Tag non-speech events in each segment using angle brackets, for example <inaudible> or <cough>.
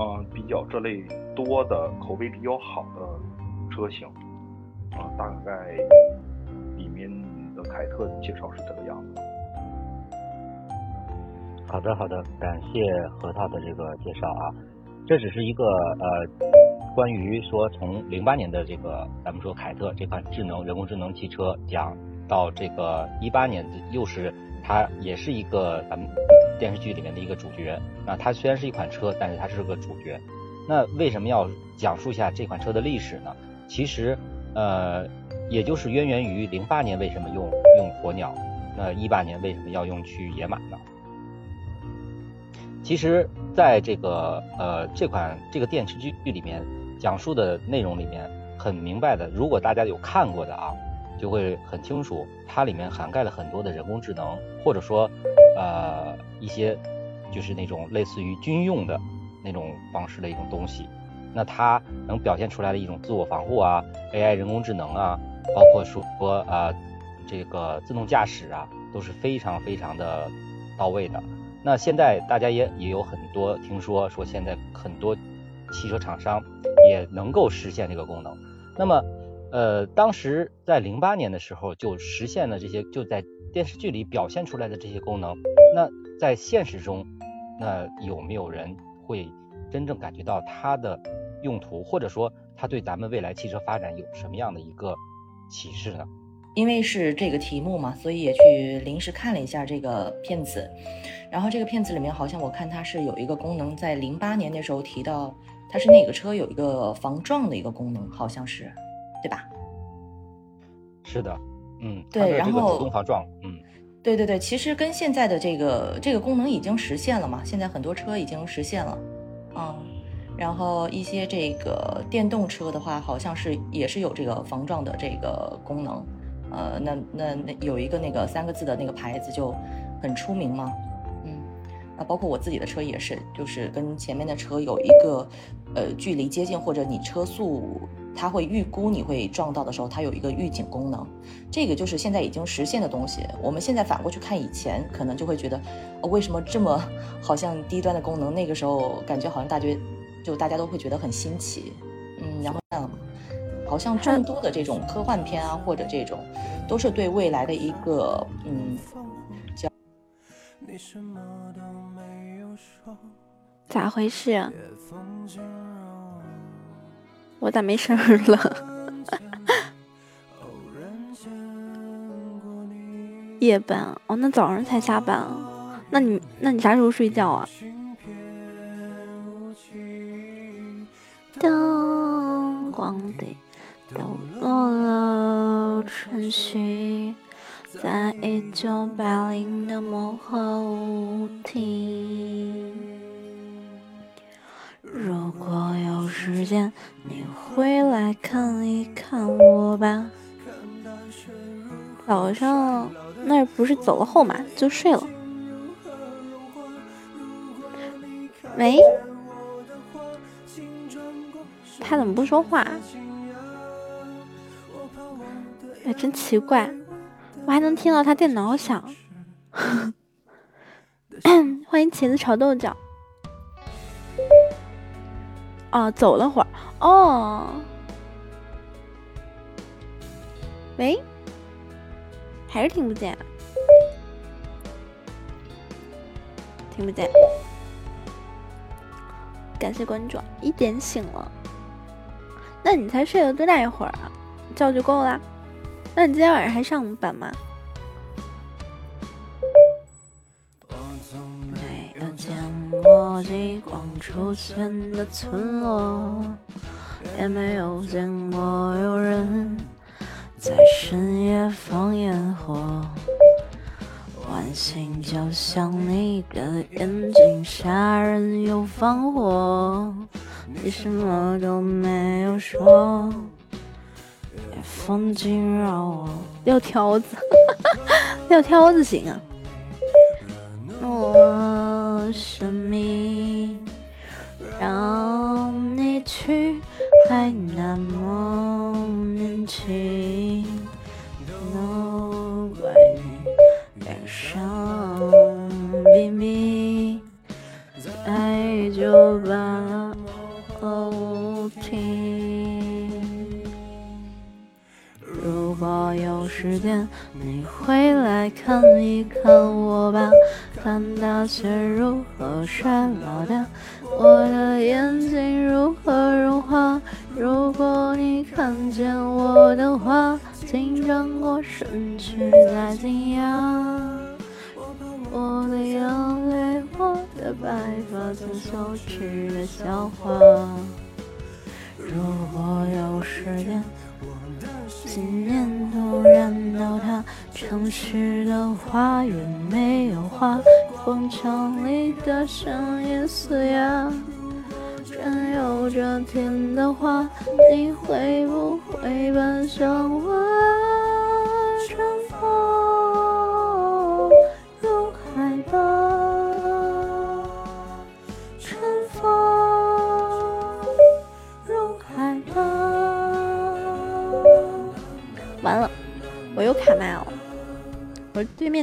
嗯，比较这类多的口碑比较好的车型，啊，大概里面的凯特介绍是这个样子。好的，好的，感谢核桃的这个介绍啊，这只是一个呃，关于说从零八年的这个咱们说凯特这款智能人工智能汽车讲到这个一八年又是它也是一个咱们电视剧里面的一个主角，那它虽然是一款车，但是它是个主角，那为什么要讲述一下这款车的历史呢？其实呃，也就是渊源于零八年为什么用用火鸟，那一八年为什么要用去野马呢？其实，在这个呃这款这个电视剧里面讲述的内容里面，很明白的。如果大家有看过的啊，就会很清楚，它里面涵盖了很多的人工智能，或者说呃一些就是那种类似于军用的那种方式的一种东西。那它能表现出来的一种自我防护啊，AI 人工智能啊，包括说说啊这个自动驾驶啊，都是非常非常的到位的。那现在大家也也有很多听说说现在很多汽车厂商也能够实现这个功能。那么，呃，当时在零八年的时候就实现了这些，就在电视剧里表现出来的这些功能。那在现实中，那有没有人会真正感觉到它的用途，或者说它对咱们未来汽车发展有什么样的一个启示呢？因为是这个题目嘛，所以也去临时看了一下这个片子。然后这个片子里面好像我看它是有一个功能，在零八年那时候提到，它是哪个车有一个防撞的一个功能，好像是，对吧？是的，嗯，对，然后自动防撞，嗯，对对对，其实跟现在的这个这个功能已经实现了嘛，现在很多车已经实现了，嗯，然后一些这个电动车的话，好像是也是有这个防撞的这个功能，呃，那那那有一个那个三个字的那个牌子就很出名嘛。嗯那包括我自己的车也是，就是跟前面的车有一个呃距离接近，或者你车速，它会预估你会撞到的时候，它有一个预警功能。这个就是现在已经实现的东西。我们现在反过去看以前，可能就会觉得，为什么这么好像低端的功能？那个时候感觉好像大家就大家都会觉得很新奇。嗯，然后好像众多的这种科幻片啊，或者这种，都是对未来的一个嗯叫。咋回事？我咋没声了？<laughs> 夜班哦，那早上才下班啊。那你那你啥时候睡觉啊？灯光底抖落了晨曦。在一九八零的幕后舞厅，如果有时间，你回来看一看我吧。早上那不是走了后嘛，就睡了。喂，他怎么不说话？哎，真奇怪。我还能听到他电脑响。<coughs> 欢迎茄子炒豆角。哦，走了会儿。哦，喂，还是听不见。听不见。感谢关注。一点醒了。那你才睡了多大一会儿啊？觉就够了。那你今天晚上还上班吗？过极光出现的村落，也没有见过有人在深夜放烟火。晚星就像你的眼睛，杀人又放火，你什么都没有说。风景让我 <laughs> 撂挑子，<laughs> 撂挑子行啊！我生命白发，曾羞耻的笑话。如果有时间。今年突然到他城市的花园没有花，广场里的声音嘶哑。真有这天的话，你会不会奔向我？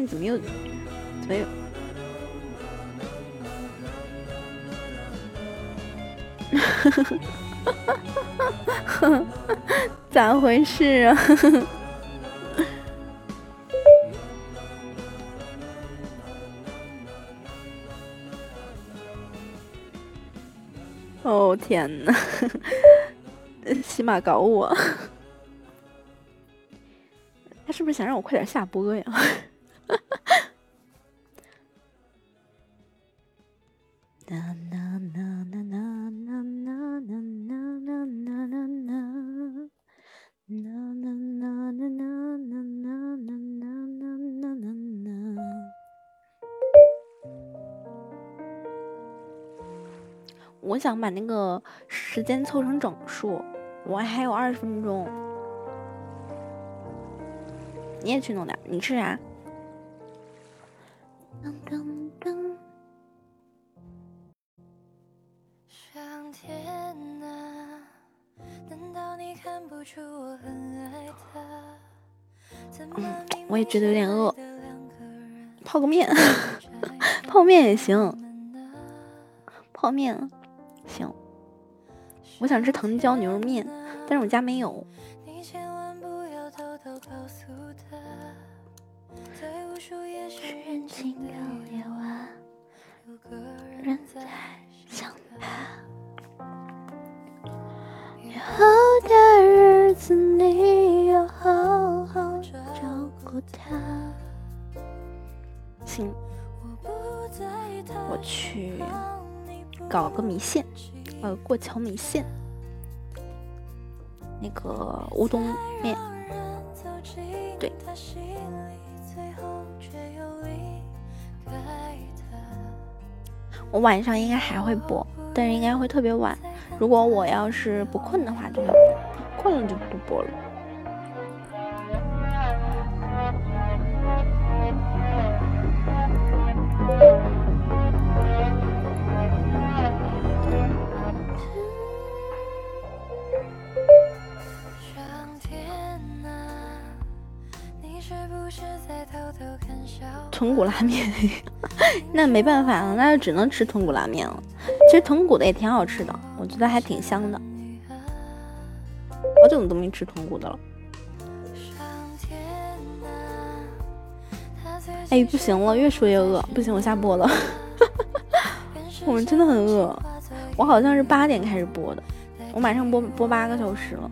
怎么又怎么又？<laughs> 咋回事啊？<laughs> 哦天呐，起码搞我。<laughs> 他是不是想让我快点下播呀？我想把那个时间凑成整数，我还有二十分钟。你也去弄点，你吃啥？嗯我也觉得有点饿，泡个面，<laughs> 泡面也行，泡面行。我想吃藤椒牛肉面，但是我家没有。清幽夜晚，有个人在想他。以后的日子，你要好好照顾他。行，我去搞个米线，呃，过桥米线，那个乌冬面，对。我晚上应该还会播，但是应该会特别晚。如果我要是不困的话，就会播；困了就不播了。豚骨拉面，<laughs> 那没办法了，那就只能吃豚骨拉面了。其实豚骨的也挺好吃的，我觉得还挺香的。好久都没吃豚骨的了。哎，不行了，越说越饿，不行，我下播了。我们真的很饿，我好像是八点开始播的，我马上播播八个小时了。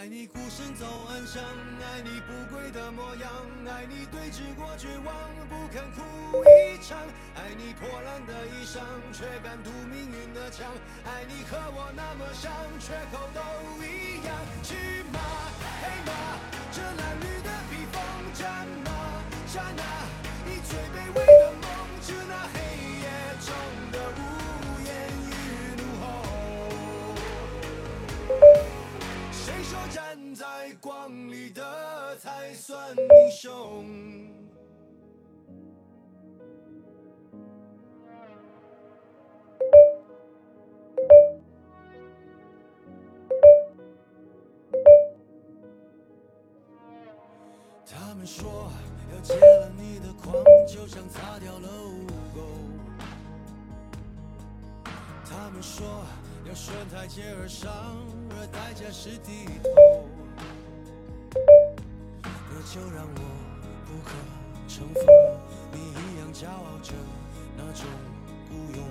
爱你孤身走暗巷，爱你不跪的模样，爱你对峙过绝望，不肯哭一场，爱你破烂的衣裳，却敢堵命运的枪，爱你和我那么像，缺口都一样。骑马，黑马，光里的才算英雄。他们说要戒了你的狂就像擦掉了污垢。他们说要顺台阶而上而代价是低头。就让我不可乘风你一样骄傲着那种孤勇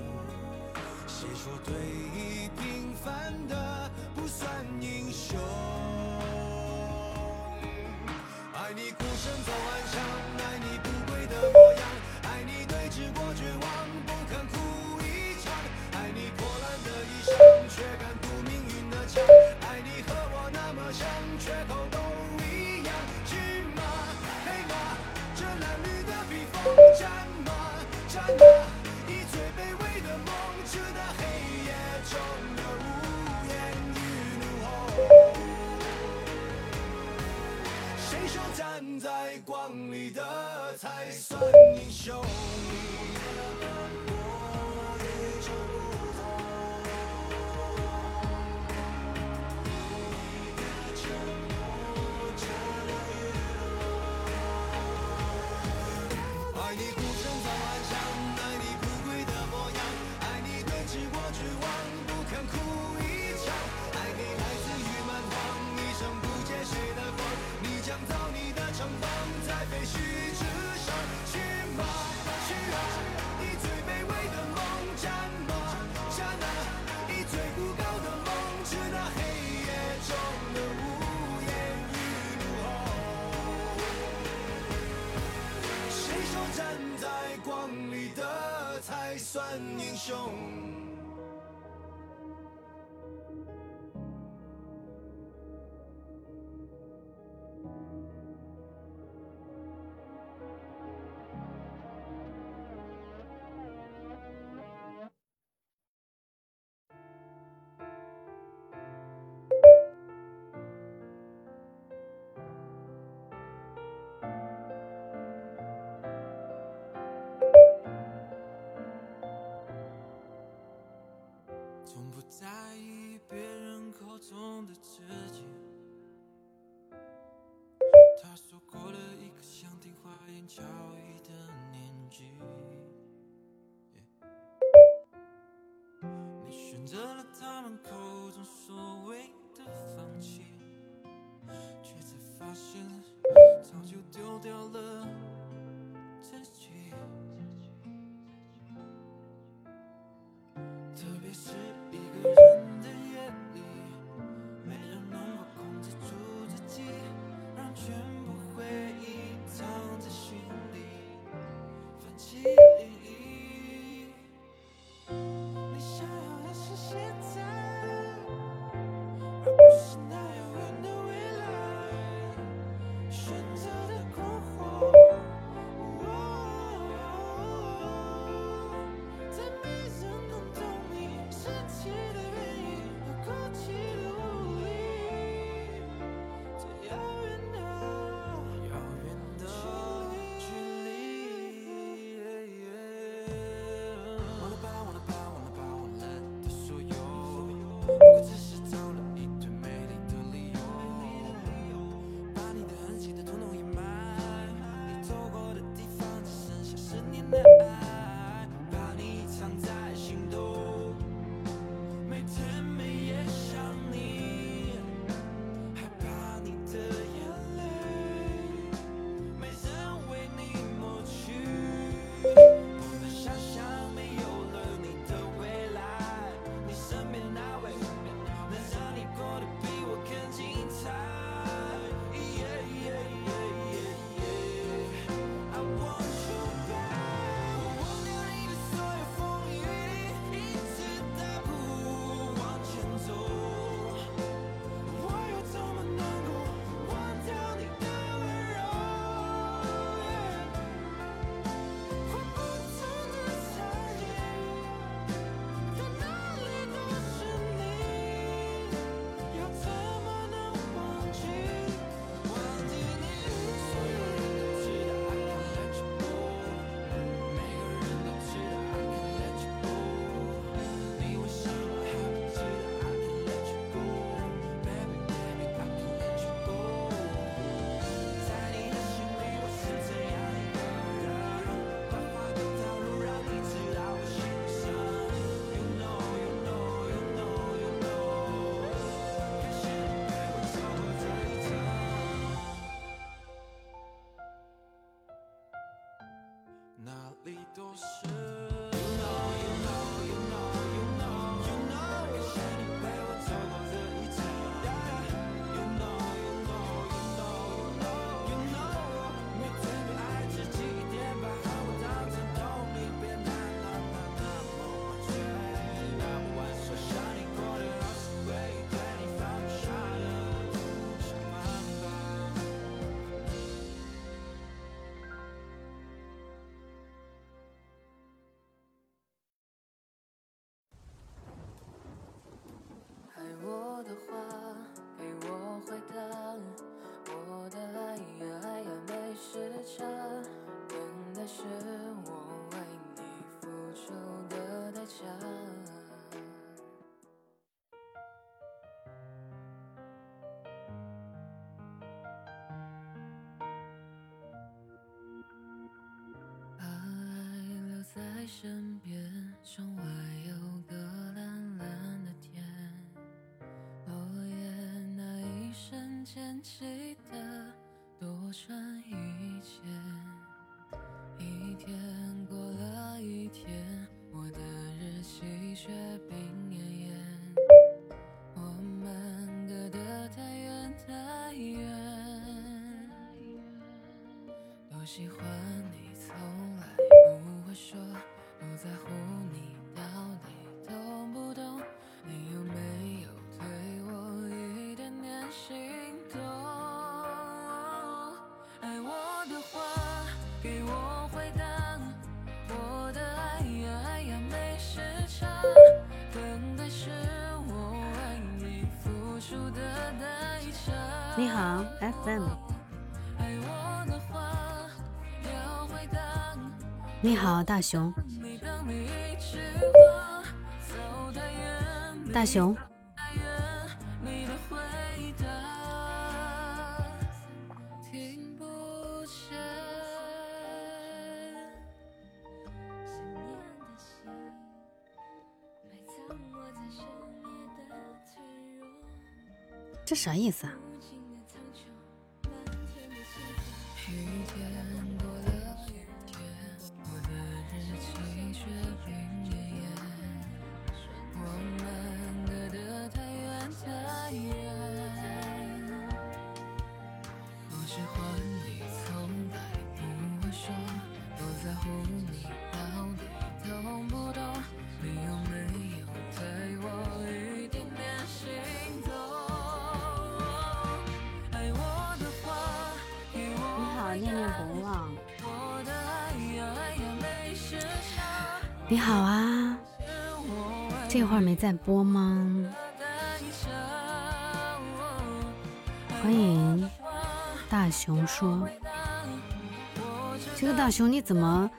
谁说对弈平凡的不算英雄。算英雄。发现早就丢掉了自己特别是一个人哪里都是 you know you know 身边，窗外有个蓝蓝的天，落叶那一瞬间记得多穿一件。一天过了一天，我的日期却冰绵延。我们隔得太远太远，多喜欢好，FM。爱我的话要回答，你好，大熊。每当每一句话走太远，大熊，这啥意思啊？播吗？欢迎大熊说，这个大熊你怎么？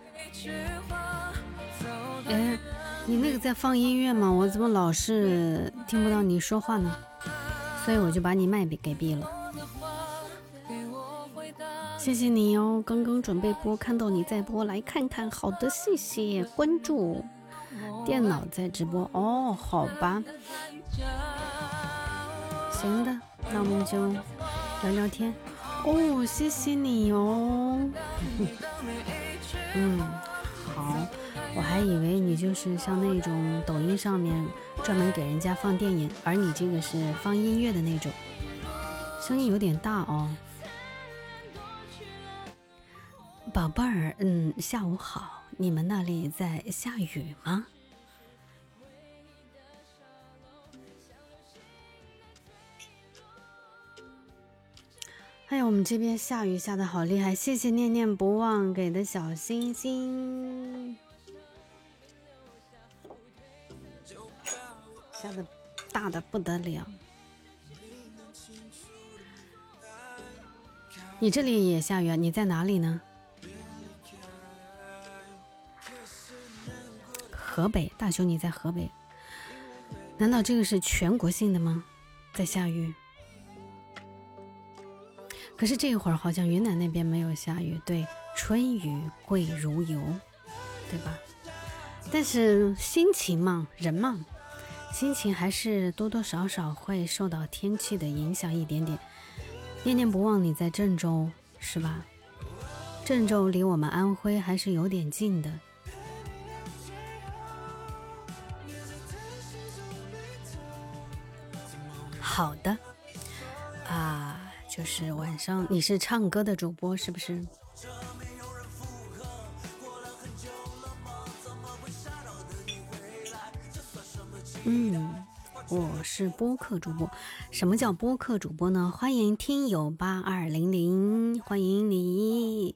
哎，你那个在放音乐吗？我怎么老是听不到你说话呢？所以我就把你麦给给闭了。谢谢你哦，刚刚准备播，看到你在播，来看看。好的，谢谢关注。电脑在直播哦，好吧。行的，那我们就聊聊天。哦，谢谢你哦。嗯，好，我还以为你就是像那种抖音上面专门给人家放电影，而你这个是放音乐的那种，声音有点大哦。宝贝儿，嗯，下午好，你们那里在下雨吗？哎呀，我们这边下雨下的好厉害，谢谢念念不忘给的小星星，下的大的不得了。你这里也下雨啊？你在哪里呢？河北，大熊你在河北？难道这个是全国性的吗？在下雨？可是这一会儿好像云南那边没有下雨，对，春雨贵如油，对吧？但是心情嘛，人嘛，心情还是多多少少会受到天气的影响一点点。念念不忘你在郑州是吧？郑州离我们安徽还是有点近的。好的，啊。就是晚上，你是唱歌的主播是不是？嗯，我是播客主播。什么叫播客主播呢？欢迎听友八二零零，欢迎你，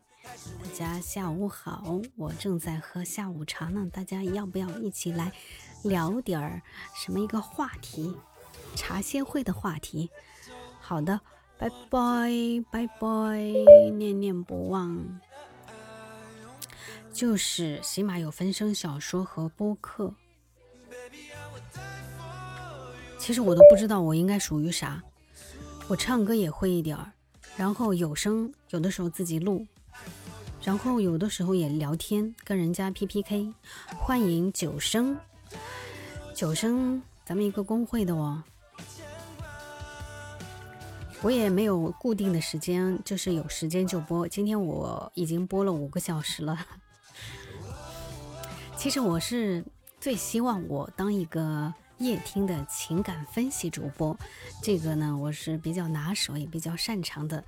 大家下午好，我正在喝下午茶呢，大家要不要一起来聊点儿什么一个话题？茶歇会的话题。好的。拜拜拜拜，念念不忘。就是起码有分声小说和播客。其实我都不知道我应该属于啥。我唱歌也会一点儿，然后有声有的时候自己录，然后有的时候也聊天，跟人家 PPK。欢迎九生，九生，咱们一个公会的哦。我也没有固定的时间，就是有时间就播。今天我已经播了五个小时了。其实我是最希望我当一个夜听的情感分析主播，这个呢我是比较拿手也比较擅长的，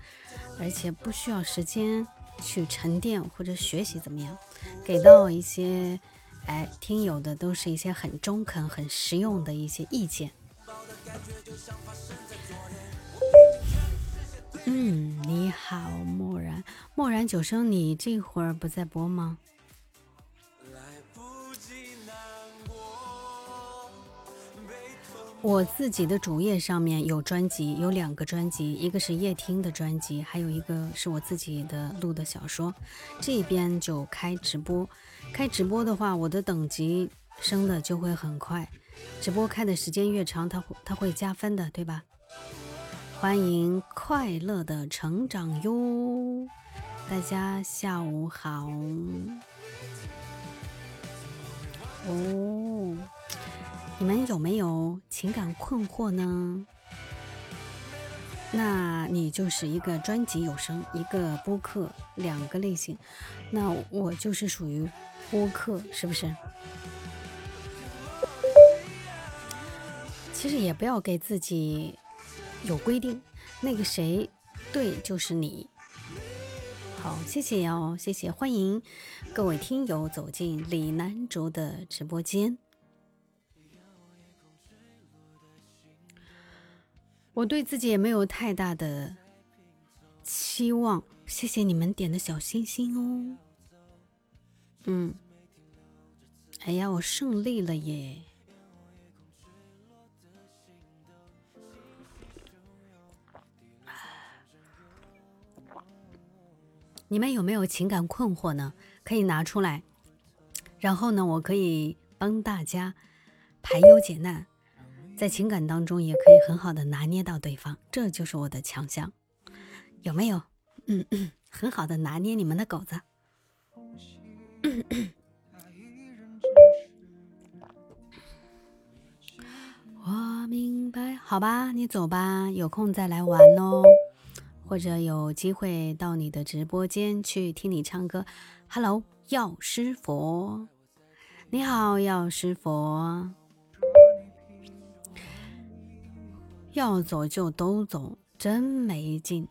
而且不需要时间去沉淀或者学习怎么样，给到一些哎听友的都是一些很中肯、很实用的一些意见。嗯，你好，漠然，漠然九生，你这会儿不在播吗？我自己的主页上面有专辑，有两个专辑，一个是夜听的专辑，还有一个是我自己的录的小说。这边就开直播，开直播的话，我的等级升的就会很快。直播开的时间越长，它会它会加分的，对吧？欢迎快乐的成长哟，大家下午好。哦。你们有没有情感困惑呢？那你就是一个专辑有声，一个播客，两个类型。那我就是属于播客，是不是？其实也不要给自己有规定，那个谁对就是你。好，谢谢哟，谢谢，欢迎各位听友走进李南竹的直播间。我对自己也没有太大的期望，谢谢你们点的小心心哦。嗯，哎呀，我胜利了耶！你们有没有情感困惑呢？可以拿出来，然后呢，我可以帮大家排忧解难。在情感当中，也可以很好的拿捏到对方，这就是我的强项，有没有？嗯嗯，很好的拿捏你们的狗子。我明白，好吧，你走吧，有空再来玩哦，或者有机会到你的直播间去听你唱歌。Hello，药师佛，你好，药师佛。要走就都走，真没劲。